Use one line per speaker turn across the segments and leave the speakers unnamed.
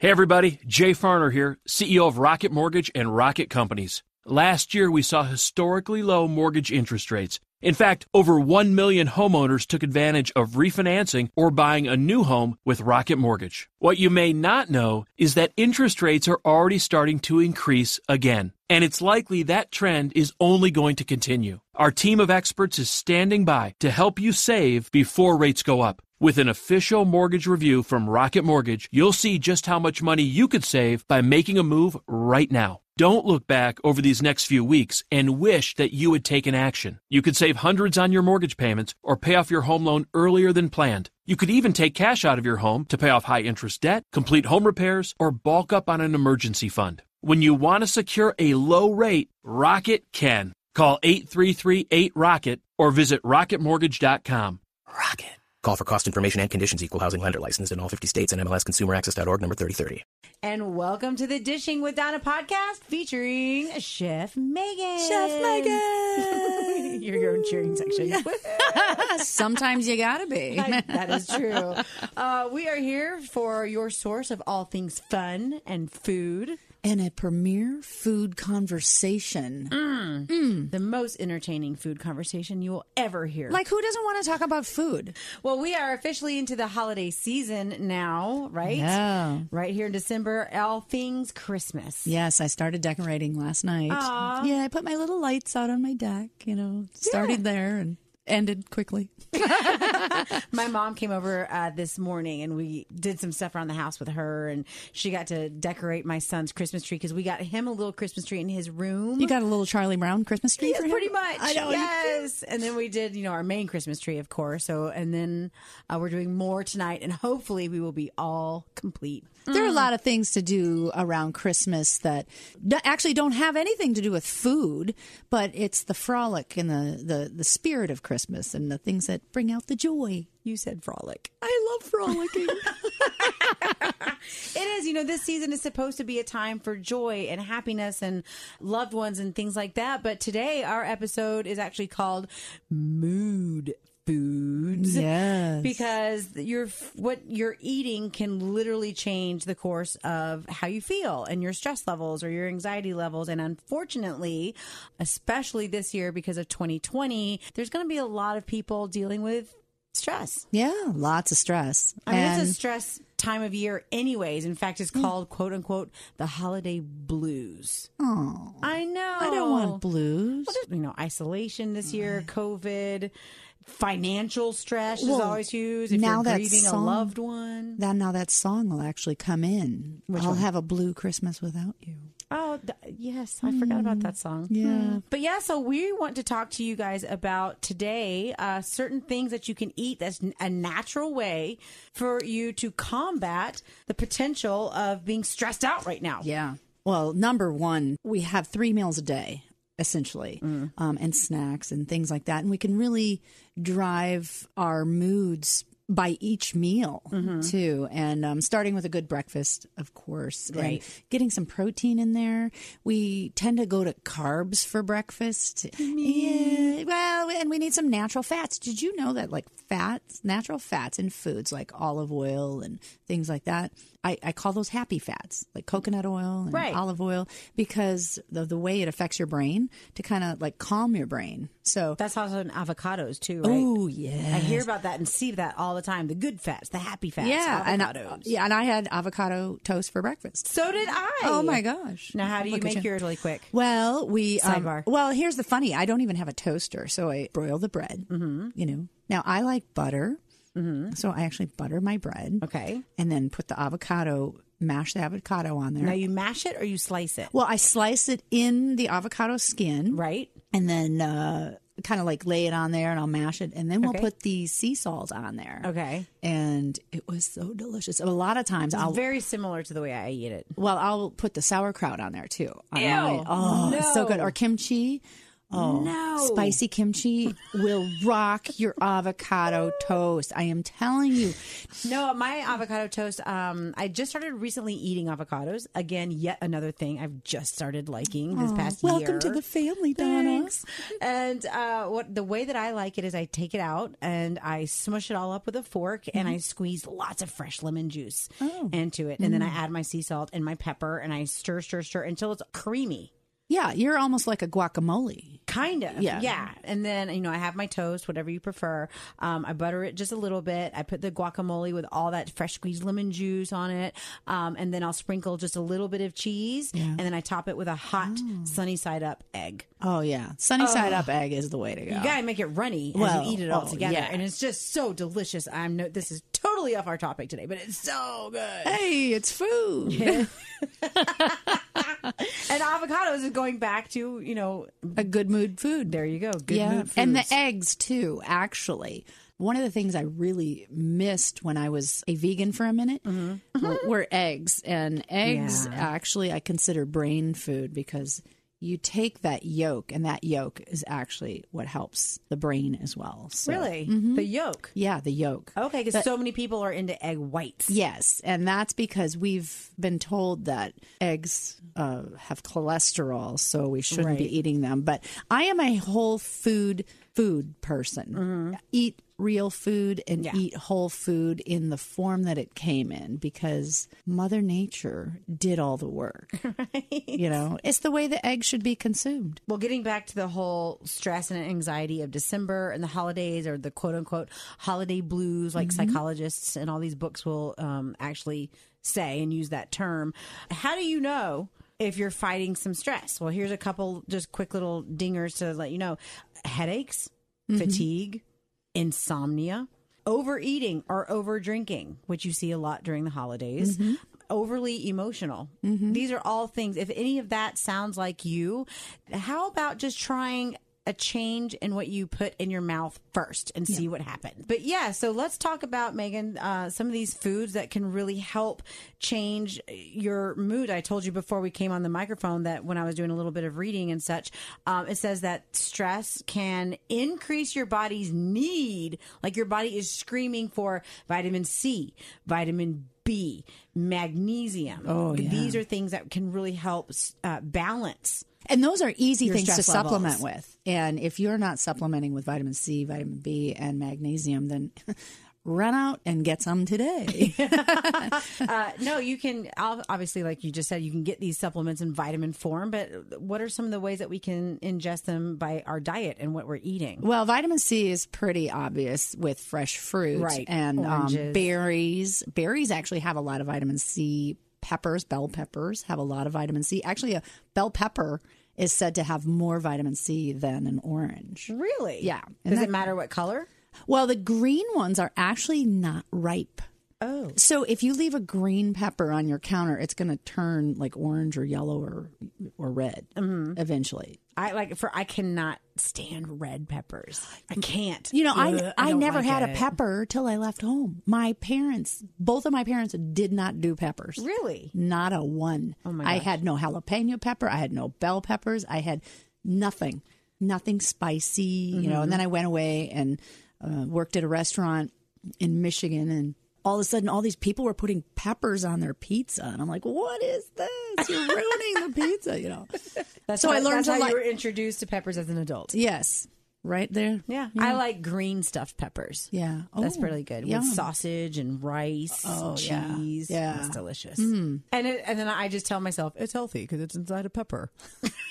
Hey everybody, Jay Farner here, CEO of Rocket Mortgage and Rocket Companies. Last year we saw historically low mortgage interest rates. In fact, over 1 million homeowners took advantage of refinancing or buying a new home with Rocket Mortgage. What you may not know is that interest rates are already starting to increase again, and it's likely that trend is only going to continue. Our team of experts is standing by to help you save before rates go up. With an official mortgage review from Rocket Mortgage, you'll see just how much money you could save by making a move right now. Don't look back over these next few weeks and wish that you had taken action. You could save hundreds on your mortgage payments or pay off your home loan earlier than planned. You could even take cash out of your home to pay off high interest debt, complete home repairs, or bulk up on an emergency fund. When you want to secure a low rate, Rocket can. Call 833-8ROCKET or visit rocketmortgage.com.
Rocket. Call for cost information and conditions. Equal housing lender licensed in all 50 states and MLSConsumerAccess.org number 3030.
And welcome to the Dishing with Donna podcast featuring Chef Megan.
Chef Megan.
You're your own cheering section.
Sometimes you gotta be.
I- that is true. Uh, we are here for your source of all things fun and food.
And a premier food conversation. Mm. Mm.
The most entertaining food conversation you will ever hear.
Like, who doesn't want to talk about food?
well, we are officially into the holiday season now, right?
Yeah.
Right here in December, all things Christmas.
Yes, I started decorating last night.
Aw.
Yeah, I put my little lights out on my deck, you know, started there and ended quickly.
My mom came over uh, this morning and we did some stuff around the house with her, and she got to decorate my son's Christmas tree because we got him a little Christmas tree in his room.
You got a little Charlie Brown Christmas tree
Yes,
for him?
pretty much.
I know.
Yes, and then we did, you know, our main Christmas tree, of course. So, and then uh, we're doing more tonight, and hopefully, we will be all complete.
There are a mm. lot of things to do around Christmas that actually don't have anything to do with food, but it's the frolic and the, the, the spirit of Christmas and the things that bring out the joy.
You said frolic.
I love frolicking.
It is, you know, this season is supposed to be a time for joy and happiness and loved ones and things like that. But today, our episode is actually called Mood Foods.
Yes.
Because your what you're eating can literally change the course of how you feel and your stress levels or your anxiety levels. And unfortunately, especially this year because of 2020, there's going to be a lot of people dealing with stress.
yeah, lots of stress.
I mean,
and
it's a stress time of year, anyways. In fact, it's mm. called "quote unquote" the holiday blues.
oh,
I know.
I don't want blues.
Well, you know, isolation this year, COVID, financial stress is always huge. If
now
you're grieving a
song-
loved one.
Then now that song will actually come in. I'll have a blue Christmas without you.
Oh, th- yes, I forgot about that song.
Yeah.
But yeah, so we want to talk to you guys about today uh, certain things that you can eat that's a natural way for you to combat the potential of being stressed out right now.
Yeah. Well, number one, we have three meals a day, essentially, um, and snacks and things like that. And we can really drive our moods by each meal, too. And um, starting with a good breakfast, of course, and
Right.
getting some protein in there. We tend to go to carbs for breakfast. Yeah. Well, and we need some natural fats. Did you know that, like, fats, natural fats in foods like olive oil and things like that, I, I call those happy fats, like coconut oil and
Right.
olive oil, because the, the way it affects your brain to kind of like calm your brain. So,
That's also in avocados too, right?
oh, yeah.
I hear about that and see that all the time. The good fats, the happy fats,
yeah, and I-
avocados.
yeah, and I had avocado toast for breakfast.
So did I.
Oh my gosh!
Now, how do you
Look
make yours really quick?
Well, we um,
Sidebar.
well, here's the funny. I don't even have a toaster, so I broil the bread. Mm-hmm. You know, now I like butter, mm-hmm. so I actually butter my bread.
Okay.
and then put the avocado, mash the avocado on there.
Now you mash it or you slice it,
well, I slice it in the avocado skin,
right?
And then uh, kind of like lay it on there, and I'll mash it, and then we'll
Okay.
put the sea salt on there.
Okay.
and it was so delicious. A lot of times, I'll
Very similar to the way I eat it.
well, I'll put the sauerkraut on there too.
Ew.
oh, it's so good. Or kimchi. Oh,
No.
Spicy kimchi will rock your avocado toast. I am telling you.
No, my avocado toast. Um, I just started recently eating avocados. Again, yet another thing I've just started liking this past year.
Welcome to the family, Donna.
Thanks. And uh, what the way that I like it is I take it out and I smush it all up with a fork and I squeeze lots of fresh lemon juice into it, and then I add my sea salt and my pepper and I stir, stir, stir until it's creamy.
Yeah, you're almost like a guacamole.
Kind of.
Yeah.
Yeah. And then, you know, I have my toast, whatever you prefer. Um, I butter it just a little bit. I put the guacamole with all that fresh squeezed lemon juice on it. Um, and then I'll sprinkle just a little bit of cheese. And then I top it with a hot sunny side up egg.
Oh yeah, sunny side up egg is the way to go.
You gotta make it runny as you eat it all
oh,
together.
yeah.
And it's just so delicious. I'm no, this is totally off our topic today, but it's so good.
hey, it's food.
And avocados is going back to, you know,
a good mood food.
there you go. Good
yeah, and the eggs too. Actually, one of the things I really missed when I was a vegan for a minute were, were eggs. And eggs,
Mm-hmm. Yeah.
actually, I consider brain food because you take that yolk, and that yolk is actually what helps the brain as well. So,
Really? The yolk.
Yeah, the yolk.
Okay, because so many people are into egg whites.
Yes, and that's because we've been told that eggs uh, have cholesterol, so we shouldn't
Right.
be eating them. But I am a whole food food person. Eat real food and
Mm-hmm. Yeah.
eat whole food in the form that it came in because Mother Nature did all the work. You know, it's the way the egg should be consumed.
Well, getting back to the whole stress and anxiety of December and the holidays, or the quote unquote holiday blues, like psychologists and all these books will um, actually say and use that term. How do you know? If you're fighting some stress, well, here's a couple just quick little dingers to let you know headaches, mm-hmm. fatigue, insomnia, overeating or over drinking, which you see a lot during the holidays. Mm-hmm. Overly emotional. Mm-hmm. These are all things. If any of that sounds like you, how about just trying a change in what you put in your mouth first and see what happens? But yeah, so let's talk about, Megan, uh, some of these foods that can really help change your mood. I told you before we came on the microphone that when I was doing a little bit of reading and such, um, it says that stress can increase your body's need, like your body is screaming for vitamin C, vitamin B, magnesium. Oh,
yeah.
These are things that can really help uh, balance.
And those are easy things to
levels.
supplement with. And if you're not supplementing with vitamin C, vitamin B, and magnesium, then run out and get some today.
Uh, no, you can obviously, like you just said, you can get these supplements in vitamin form. But what are some of the ways that we can ingest them by our diet and what we're eating?
well, vitamin C is pretty obvious with fresh fruit
Right.
and um, berries. Berries actually have a lot of vitamin C. Peppers, bell peppers, have a lot of vitamin C. Actually, a bell pepper is said to have more vitamin C than an orange.
Really?
Yeah. And
Does
that-
it matter what color?
Well, the green ones are actually not ripe.
Oh,
So if you leave a green pepper on your counter, it's going to turn like orange or yellow or or red
Mm-hmm.
eventually.
I like for I cannot stand red peppers. I can't.
You know,
Ugh,
I I,
don't
never
like
had
it.
a pepper till I left home. My parents, both of my parents, did not do peppers.
Really?
Not a one.
Oh my
I had no jalapeno pepper. I had no bell peppers. I had nothing, nothing spicy. You know,
Mm-hmm.
and then I went away and uh, worked at a restaurant in Michigan, and all of a sudden, all these people were putting peppers on their pizza, and I'm like, "What is this? You're ruining the pizza." You know.
That's
So
how,
I learned
that's
to
how
like-
you were introduced to peppers as an adult.
Yes, right there.
Yeah, I like green stuffed peppers.
Yeah.
That's
Oh,
really good
yum.
with sausage and rice,
Oh, yeah.
cheese.
Yeah. Mm.
it's delicious. And it, and then I just tell myself it's healthy because it's inside a pepper.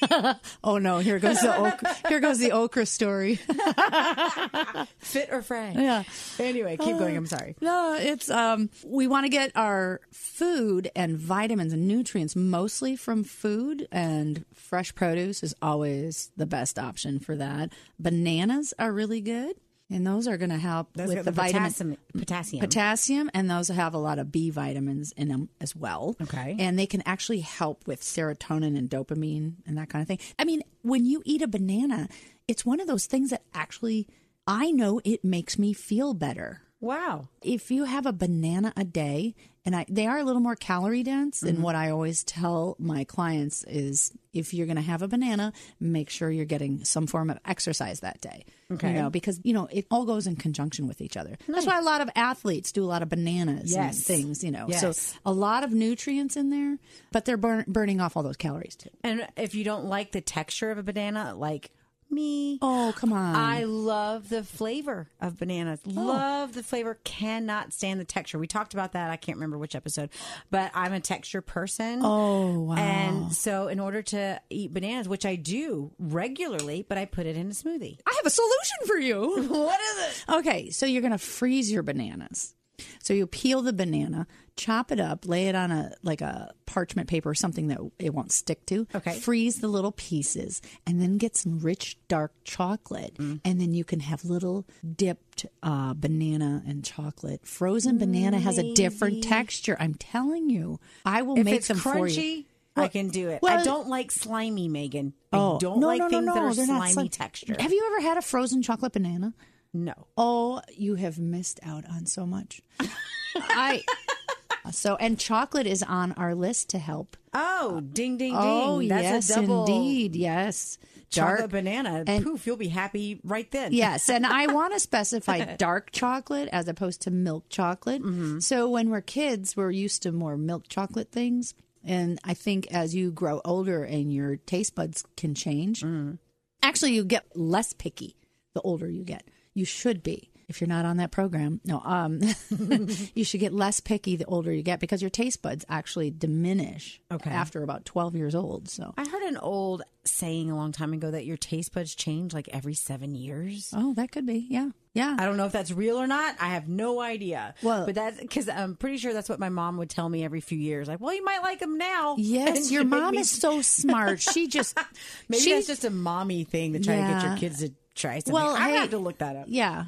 Oh no! Here goes the okra, here goes the okra story.
Fit or fray?
Yeah.
Anyway, keep going. I'm sorry.
No, it's um. We want to get our food and vitamins and nutrients mostly from food, and fresh produce is always the best option for that. Bananas are really good, and those are going to help
That's
with
got
the, vitamin
potassium. Potassium.
potassium, and those have a lot of B vitamins in them as well.
Okay.
And they can actually help with serotonin and dopamine and that kind of thing. I mean, when you eat a banana, it's one of those things that actually I know it makes me feel better.
Wow.
If you have a banana a day, and I, they are a little more calorie dense,
Mm-hmm.
and what I always tell my clients is if you're going to have a banana, make sure you're getting some form of exercise that day.
Okay.
You know, because, you know, it all goes in conjunction with each other. That's why a lot of athletes do a lot of bananas and
Yes.
things, you know.
Yes.
So a lot of nutrients in there, but they're burn, burning off all those calories too.
And if you don't like the texture of a banana, like me,
Oh, come on.
I love the flavor of bananas. Oh. Love the flavor. Cannot stand the texture. We talked about that. I can't remember which episode, but I'm a texture person.
Oh, wow.
And so, in order to eat bananas, which I do regularly, but I put it in a smoothie.
I have a solution for you.
What is it?
Okay, so you're going to freeze your bananas. So you peel the banana, chop it up, lay it on a like a parchment paper or something that it won't stick to.
Okay.
Freeze the little pieces and then get some rich dark chocolate and then you can have little dipped uh, banana and chocolate. Frozen banana has a different texture. I'm telling you. I will
If
make them for
crunchy,
you.
I can do it.
well-
I don't like slimy, Megan. I
Oh,
don't
no,
like
no,
things
no,
that are
they're
slimy
slim-
texture.
Have you ever had a frozen chocolate banana?
no.
Oh, you have missed out on so much. I so and chocolate is on our list to help.
Oh, ding, ding, ding.
Oh,
That's
yes,
a double
indeed, yes.
chocolate
Dark-
banana.
and-
Poof, you'll be happy right then.
Yes, and I want to specify dark chocolate as opposed to milk chocolate.
Mm-hmm.
So when we're kids, we're used to more milk chocolate things, and I think as you grow older and your taste buds can change,
Mm-hmm.
actually you get less picky the older you get. You should be. If you're not on that program, no, um, you should get less picky the older you get because your taste buds actually diminish
Okay.
after about 12 years old. So,
I heard an old saying a long time ago that your taste buds change like every seven years.
oh, that could be, yeah, yeah.
I don't know if that's real or not. I have no idea.
Well-
but that's because I'm pretty sure that's what my mom would tell me every few years. Like, well, you might like them now.
Yes, your mom
me-
is so smart. She just
Maybe
she,
that's just a mommy thing to try to get your kids to try something.
Well,
I
hey-
have to look that up.
yeah,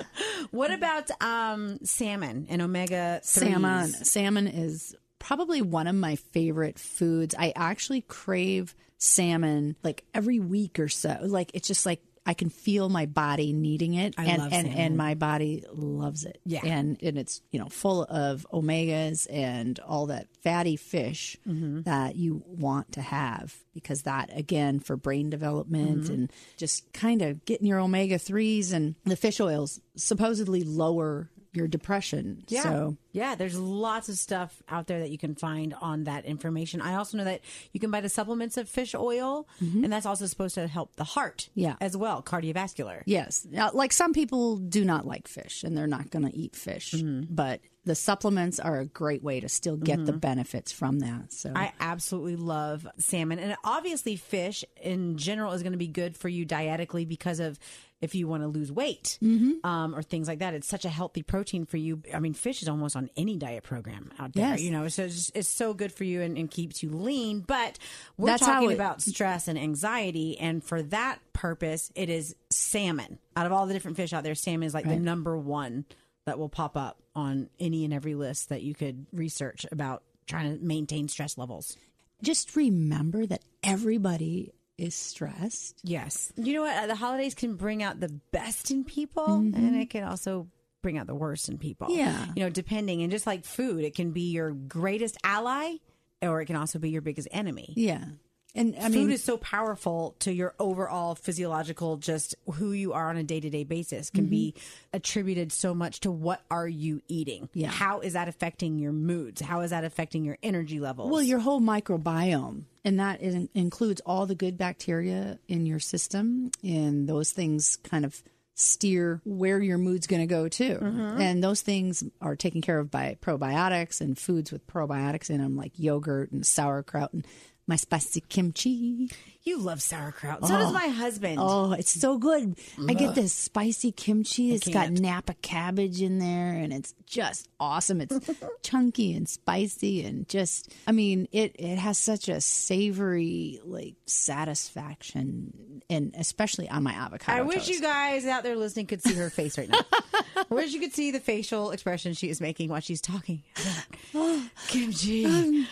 What about um, salmon and omega
salmon. Salmon is probably one of my favorite foods. I actually crave salmon like every week or so. Like it's just like I can feel my body needing it,
I
and
love
and, and my body loves it.
Yeah.
and and it's you know full of omegas and all that fatty fish
Mm-hmm.
that you want to have because that again for brain development
Mm-hmm.
and just kind of getting your omega threes and the fish oils supposedly lower your depression.
Yeah.
So
yeah, there's lots of stuff out there that you can find on that information. I also know that you can buy the supplements of fish oil, and that's also supposed to help the heart
Yeah.
as well, cardiovascular.
Yes. Now, like some people do not like fish and they're not going to eat fish,
Mm-hmm.
but the supplements are a great way to still get the benefits from that. So
I absolutely love salmon. And obviously, fish in general is going to be good for you dietically because of if you want to lose weight um, or things like that. It's such a healthy protein for you. I mean, fish is almost on any diet program out there,
Yes.
you know, so it's, just, it's so good for you and, and keeps you lean. But we're
That's
talking
it-
about stress and anxiety. And for that purpose, it is salmon. Out of all the different fish out there, salmon is like the number one that will pop up on any and every list that you could research about trying to maintain stress levels.
just remember that everybody is stressed.
Yes. You know what? Uh, The holidays can bring out the best in people, and it can also bring out the worst in people.
Yeah.
You know, depending. And just like food, it can be your greatest ally, or it can also be your biggest enemy.
Yeah. And I
Food
mean,
is so powerful to your overall physiological, just who you are on a day to day basis, can be mm-hmm. attributed so much to what are you eating?
Yeah.
How is that affecting your moods? How is that affecting your energy levels?
well, your whole microbiome, and that is, includes all the good bacteria in your system, and those things kind of steer where your mood's going to go too. And those things are taken care of by probiotics and foods with probiotics in them, like yogurt and sauerkraut and my spicy kimchi.
you love sauerkraut. So does oh. my husband.
Oh, it's so good. I get this spicy kimchi. It's got. Napa cabbage in there and it's just awesome. It's chunky and spicy and just I mean, it it has such a savory like satisfaction and especially on my avocado.
I wish
toast.
you guys out there listening could see her face right now. I wish you could see the facial expression she is making while she's talking. Kimchi.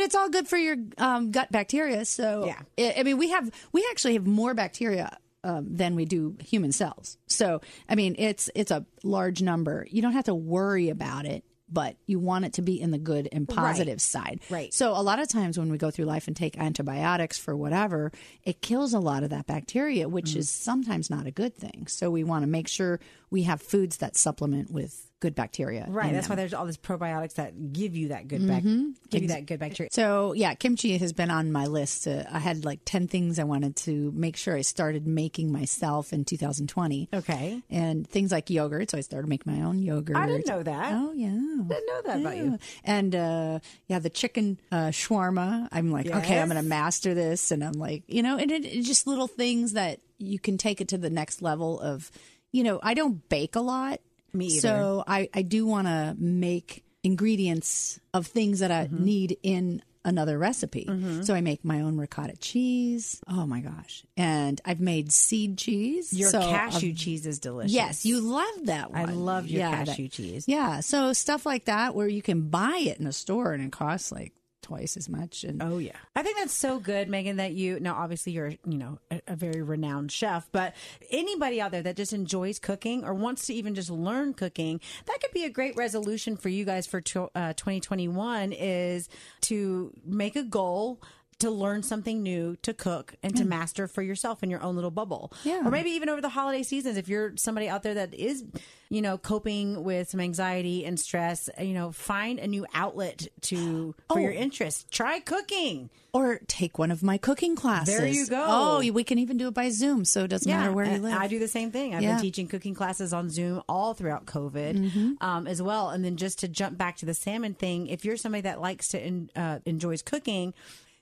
But it's all good for your um, gut bacteria. So
Yeah.
I I mean, we have we actually have more bacteria um, than we do human cells. So, I mean, it's it's a large number. You don't have to worry about it, but you want it to be in the good and positive side.
Right.
So, a lot of times when we go through life and take antibiotics for whatever, it kills a lot of that bacteria, which is sometimes not a good thing. So, we want to make sure we have foods that supplement with good bacteria.
Right. That's
them.
why there's all these probiotics that give you that good bac- give you that good bacteria.
So yeah, kimchi has been on my list. Uh, I had like ten things I wanted to make sure I started making myself in 2020.
Okay.
and things like yogurt. So I started making my own yogurt.
I didn't know that.
Oh yeah,
Didn't know that about you.
And uh, yeah, the chicken uh, shawarma. I'm like, okay, I'm going to master this, and I'm like, you know, and it, it's just little things that you can take it to the next level of. You know, I don't bake a lot.
Me either.
So I, I do want to make ingredients of things that I
Mm-hmm.
need in another recipe. So I make my own ricotta cheese. Oh my gosh. And I've made seed cheese.
Your
So
cashew
I've-
cheese is delicious.
Yes, you love that one.
I love your
Yeah,
cashew
that-
cheese.
Yeah, so stuff like that where you can buy it in a store and it costs like twice as much. And
Oh yeah, I think that's so good, Megan. That you now obviously you're you know a, a very renowned chef, but anybody out there that just enjoys cooking or wants to even just learn cooking, that could be a great resolution for you guys for uh, 2021 is to make a goal. To learn something new, to cook, and to master for yourself in your own little bubble.
Yeah.
Or maybe even over the holiday seasons, if you're somebody out there that is, you know, coping with some anxiety and stress, you know, find a new outlet to for your
Oh.
interest. Try cooking.
or take one of my cooking classes.
There you go.
Oh, we can even do it by Zoom, so it doesn't matter where you live.
I do the same thing. I've
Yeah.
been teaching cooking classes on Zoom all throughout COVID
Mm-hmm.
um, as well. And then just to jump back to the salmon thing, if you're somebody that likes to en- uh, enjoys cooking,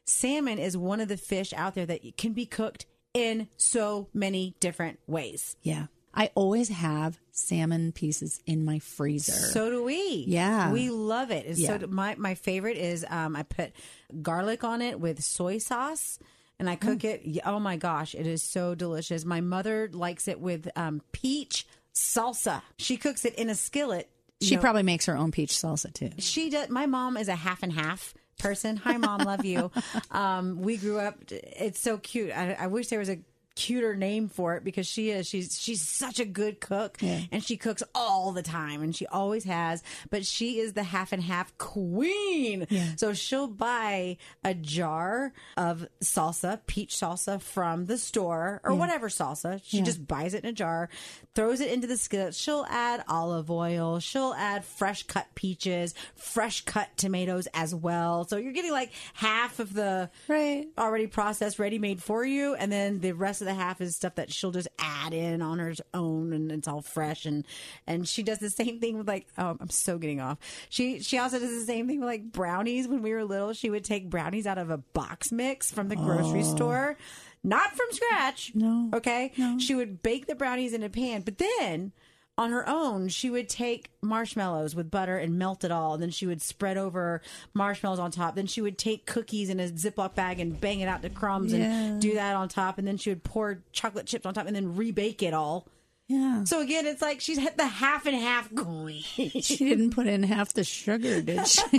salmon is one of the fish out there that can be cooked in so many different ways.
Yeah. I always have salmon pieces in my freezer.
So do we.
Yeah.
we love it. It's
Yeah.
So my my favorite is um, I put garlic on it with soy sauce. And I cook it. Oh my gosh, it is so delicious. My mother likes it with um, peach salsa. She cooks it in a skillet.
she
know,
probably makes her own peach salsa too.
she does. My mom is a half and half person. Hi, mom, love you. Um, we grew up. It's so cute. I, I wish there was a cuter name for it because she is. She's she's such a good cook, and she cooks all the time, and she always has. But she is the half and half queen. So she'll buy a jar of salsa, peach salsa from the store or whatever salsa. She just buys it in a jar, throws it into the skillet. She'll add olive oil. She'll add fresh cut peaches, fresh cut tomatoes as well. So you're getting like half of the
Right.
already processed, ready made for you, and then the rest of the half is stuff that she'll just add in on her own, and it's all fresh. and And she does the same thing with like, oh, I'm so getting off. She she also does the same thing with like brownies. When we were little, she would take brownies out of a box mix from the grocery oh. store, not from scratch.
No.
okay. She would bake the brownies in a pan, but then. On her own, she would take marshmallows with butter and melt it all. And then she would spread over marshmallows on top. Then she would take cookies in a Ziploc bag and bang it out to crumbs
Yeah.
and do that on top. And then she would pour chocolate chips on top and then rebake it all.
Yeah.
So again, it's like she's hit the half and half queen.
She didn't put in half the sugar, did she?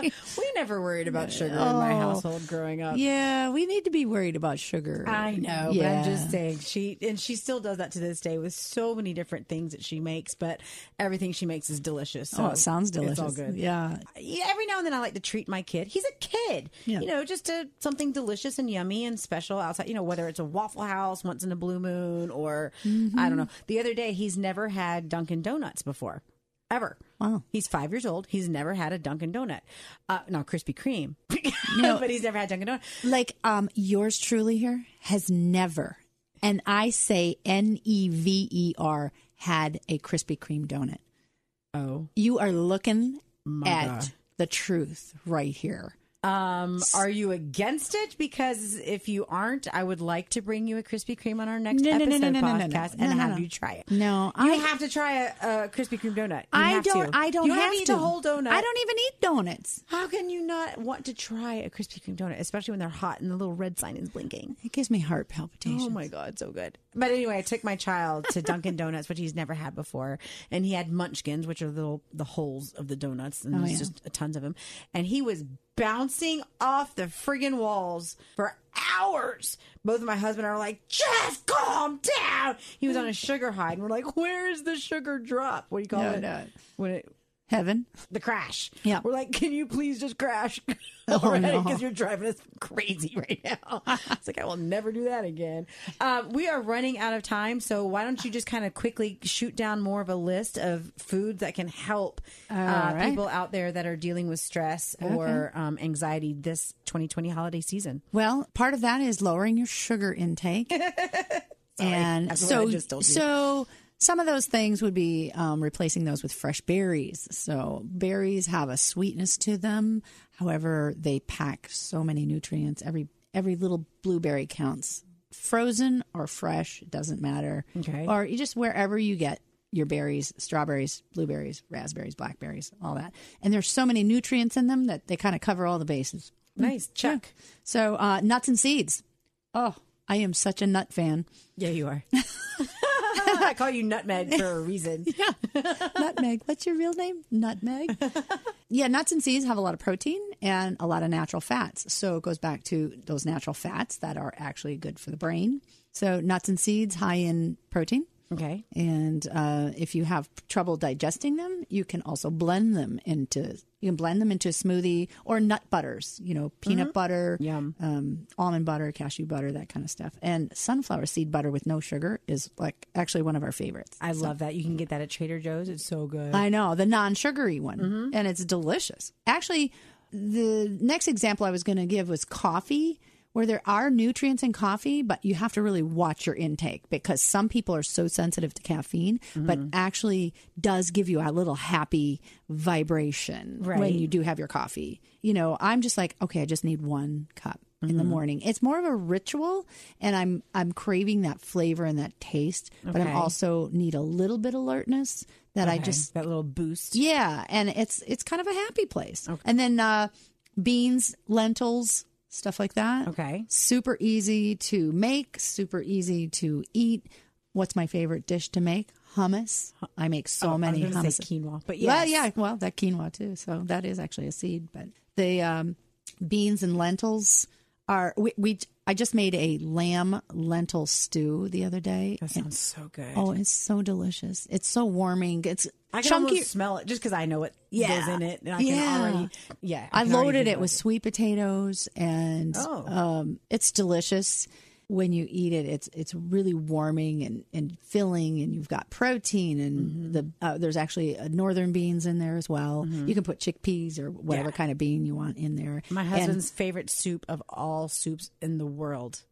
we never worried about sugar in my household growing up.
Oh. yeah, we need to be worried about sugar.
I know, but I'm just saying she and she still does that to this day with so many different things that she makes, but everything she makes is delicious. So
Oh, it sounds delicious.
It's all good.
Yeah.
Yeah, every now and then I like to treat my kid. He's a kid,
Yeah.
you know, just to something delicious and yummy and special outside. You know, whether it's a Waffle House once in a blue moon or
Mm-hmm.
I don't know. The other day, he's never had Dunkin' Donuts before, ever.
Wow.
He's five years old. He's never had a Dunkin' Donut. Uh, no, Krispy Kreme, no, but he's never had Dunkin' Donut.
Like um yours truly here has never and I say N E V E R had a Krispy Kreme donut.
Oh,
You are looking at
God.
the truth right here.
Um, are you against it? Because if you aren't, I would like to bring you a Krispy Kreme on our next
No,
episode
no, no,
podcast and have you try it.
No,
You
I
have to try a, a Krispy Kreme donut. You
I
have
don't
To.
I don't
you
have
to eat the whole donut.
I don't even eat donuts.
How can you not want to try a Krispy Kreme donut, especially when they're hot and the little red sign is blinking?
It gives me heart palpitations.
Oh my god, so good. But anyway, I took my child to Dunkin' Donuts, which he's never had before, and he had Munchkins, which are the little the holes of the donuts, and
Oh,
there's
yeah.
just tons of them. And he was bouncing off the friggin' walls for hours. Both of my husband are like, "Just calm down." He was on a sugar high, and we're like, "Where is the sugar drop? What do you call
No,
it?
no.
When it
Heaven.
the crash.
Yeah.
We're like, can you please just crash
Oh,
already?
no.
Because you're driving us crazy right now. it's like, I will never do that again. Um, we are running out of time. So why don't you just kind of quickly shoot down more of a list of foods that can help uh,
right.
people out there that are dealing with stress or um, anxiety this 2020 holiday season?
Well, part of that is lowering your sugar intake. and
that's what
so,
I just told you.
so some of those things would be um, replacing those with fresh berries. So berries have a sweetness to them. However, they pack so many nutrients. Every every little blueberry counts. Frozen or fresh, doesn't matter.
Okay.
Or you just wherever you get your berries, strawberries, blueberries, raspberries, blackberries, all that. And there's so many nutrients in them that they kind of cover all the bases.
Nice. Check.
So uh, nuts and seeds. Oh, I am such a nut fan.
Yeah, you are. I call you Nutmeg for a reason. yeah.
Nutmeg. What's your real name? Nutmeg. yeah, nuts and seeds have a lot of protein and a lot of natural fats. So it goes back to those natural fats that are actually good for the brain. So nuts and seeds high in protein.
Okay.
And uh, if you have trouble digesting them, you can also blend them into you can blend them into a smoothie or nut butters. You know, peanut butter,
Yum.
um, almond butter, cashew butter, that kind of stuff. And sunflower seed butter with no sugar is like actually one of our favorites.
I love that. You can get that at Trader Joe's. It's so good.
I know the non-sugary one, and it's delicious. Actually, the next example I was going to give was coffee, where there are nutrients in coffee, but you have to really watch your intake because some people are so sensitive to caffeine, but actually does give you a little happy vibration when you do have your coffee. You know, I'm just like, okay, I just need one cup in the morning. It's more of a ritual and I'm I'm craving that flavor and that taste, but I'm also need a little bit alertness that I just
that little boost.
yeah, and it's it's kind of a happy place. And then uh, beans, lentils, stuff like that.
Okay.
super easy to make, super easy to eat. What's my favorite dish to make? Hummus. I make so
Oh,
many hummus.
quinoa, but
Well, yeah, well, that quinoa too. So that is actually a seed, but the um, beans and lentils are we, we. I just made a lamb lentil stew the other day.
That sounds so good.
Oh, it's so delicious! It's so warming. It's
I can
chunky.
smell it just because I know what
Yeah.
goes in it, and I can
Yeah.
already. Yeah,
I
can
loaded it with sweet potatoes, and
Oh.
um, it's delicious. When you eat it, it's it's really warming and, and filling, and you've got protein, and
Mm-hmm.
the uh, there's actually uh, northern beans in there as well. You can put chickpeas or whatever
Yeah.
kind of bean you want in there.
My
And
husband's favorite soup of all soups in the world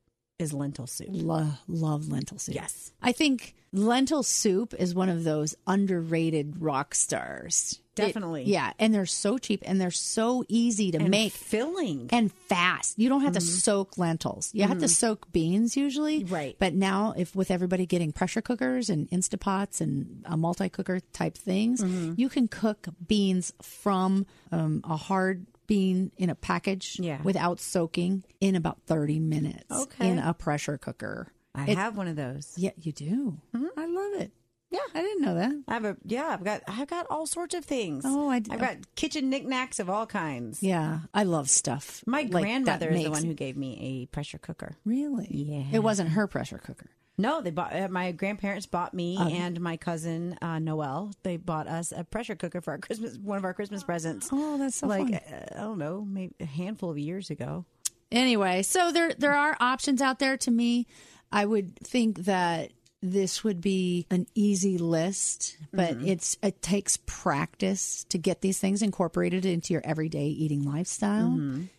is lentil soup.
lo- love lentil soup.
Yes.
I think lentil soup is one of those underrated rock stars. It-
Definitely.
yeah, and they're so cheap and they're so easy to
And
make.
filling.
and fast. You don't have to mm-hmm. soak lentils. You have to mm-hmm. soak beans usually.
Right.
But now if with everybody getting pressure cookers and Instapots and a multi-cooker type things, mm-hmm. you can cook beans from um, a hard bean in a package
Yeah.
without soaking in about 30 minutes
Okay.
in a pressure cooker.
I
It-
have one of those.
Yeah, you do. Mm-hmm. I love it.
Yeah.
I didn't know that.
I have a yeah. I've got I've got all sorts of things.
Oh, I-
I've got kitchen knickknacks of all kinds.
Yeah, I love stuff.
My
like
grandmother is the one who gave me a pressure cooker.
really.
Yeah.
it wasn't her pressure cooker.
No, they bought uh, my grandparents bought me
Uh-huh.
and my cousin uh, Noel. They bought us a pressure cooker for our Christmas, one of our Christmas presents.
Oh, that's so
like uh, I don't know, maybe a handful of years ago.
anyway, so there there are options out there to me. I would think that this would be an easy list, but it's it takes practice to get these things incorporated into your everyday eating lifestyle.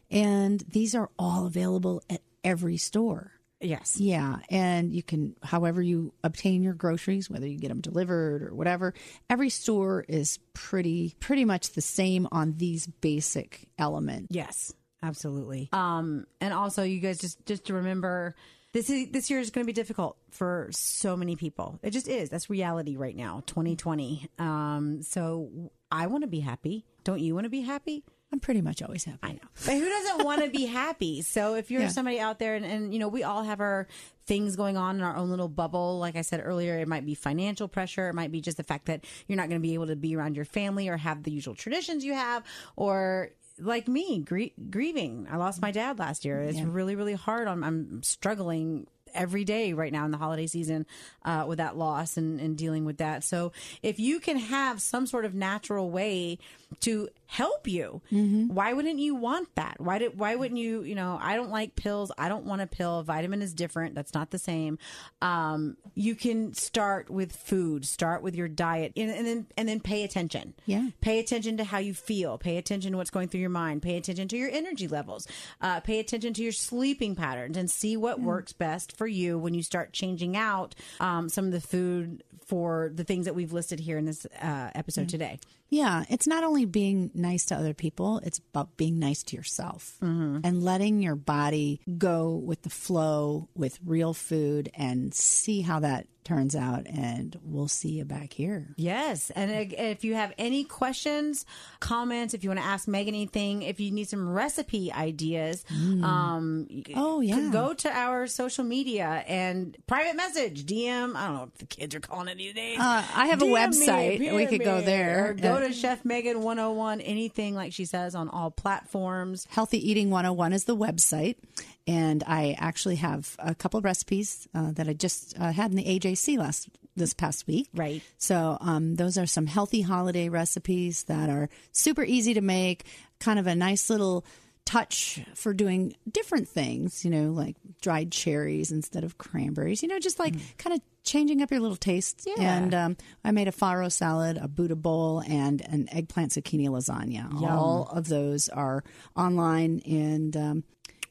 And these are all available at every store.
Yes.
Yeah, and you can, however you obtain your groceries, whether you get them delivered or whatever. Every store is pretty, pretty much the same on these basic elements.
Yes, absolutely. Um, and also, you guys just just to remember, this is this year is going to be difficult for so many people. It just is. That's reality right now, 2020. Um, so I want to be happy. Don't you want to be happy?
I'm pretty much always happy.
I know. But who doesn't want to be happy? So if you're
Yeah.
somebody out there and, and, you know, we all have our things going on in our own little bubble. Like I said earlier, it might be financial pressure. It might be just the fact that you're not going to be able to be around your family or have the usual traditions you have or like me, grie- grieving. I lost my dad last year. It's really, really hard. I'm, I'm struggling every day right now in the holiday season uh, with that loss and, and dealing with that. So if you can have some sort of natural way to help you, why wouldn't you want that? Why did why wouldn't you? You know, I don't like pills. I don't want a pill. Vitamin is different. That's not the same. Um, you can start with food. Start with your diet, and, and then and then pay attention.
Yeah.
Pay attention to how you feel. Pay attention to what's going through your mind. Pay attention to your energy levels. Uh, pay attention to your sleeping patterns and see what works best for you when you start changing out um, some of the food for the things that we've listed here in this uh, episode today.
Yeah, it's not only being nice to other people, it's about being nice to yourself mm-hmm. and letting your body go with the flow with real food and see how that turns out. And we'll see you back here.
Yes. And uh, if you have any questions, comments, if you want to ask Megan anything, if you need some recipe ideas, um,
Oh, yeah.
go to our social media and private message, DM. I don't know if the kids are calling it these days.
Uh, I have a
DM me,
website. We
PM
could go there.
Or go
Uh,
to Chef Megan 101, anything like she says on all platforms.
Healthy Eating 101 is the website. And I actually have a couple of recipes uh, that I just uh, had in the AJC last this past week.
Right.
So um, those are some healthy holiday recipes that are super easy to make, kind of a nice little touch for doing different things, you know, like dried cherries instead of cranberries, you know, just like kind of changing up your little tastes.
Mm. Yeah.
And um, I made a farro salad, a Buddha bowl, and an eggplant zucchini lasagna. All of those are online and um,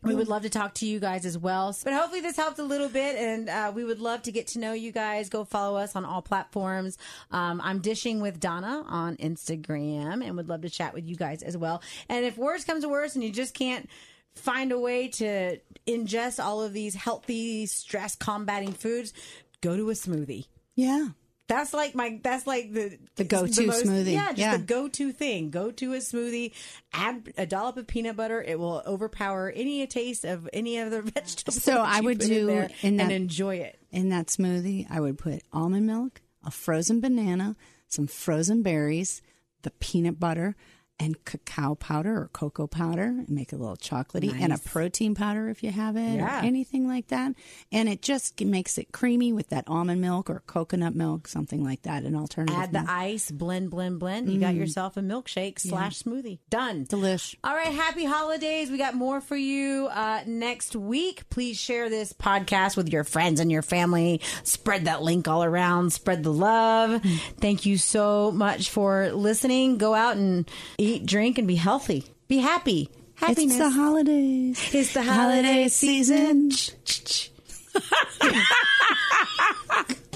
We would love to talk to you guys as well. But hopefully, this helped a little bit, and uh, we would love to get to know you guys. Go follow us on all platforms. Um, I'm dishing with Donna on Instagram, and would love to chat with you guys as well. And if worse comes to worse, and you just can't find a way to ingest all of these healthy, stress combating foods, go to a smoothie.
yeah.
That's like my. That's like the
The go-to
most-
smoothie.
Yeah, just
Yeah.
the go-to thing. Go to a smoothie. Add a dollop of peanut butter. It will overpower any taste of any other vegetable.
So I would do
there
in that-
and enjoy it.
in that smoothie, I would put almond milk, a frozen banana, some frozen berries, the peanut butter, and cacao powder or cocoa powder, and make it a little chocolatey, and a protein powder if you have it,
Yeah.
or anything like that. And it just makes it creamy with that almond milk or coconut milk, something like that. An alternative.
Add the
milk.
ice, blend, blend, blend. You got yourself a milkshake slash smoothie. Done.
Delish.
All right, happy holidays. We got more for you uh, next week. Please share this podcast with your friends and your family. Spread that link all around. Spread the love. Thank you so much for listening. Go out and eat, drink, and be healthy. Be happy. Happiness.
It's the holidays.
It's the
Holiday
season.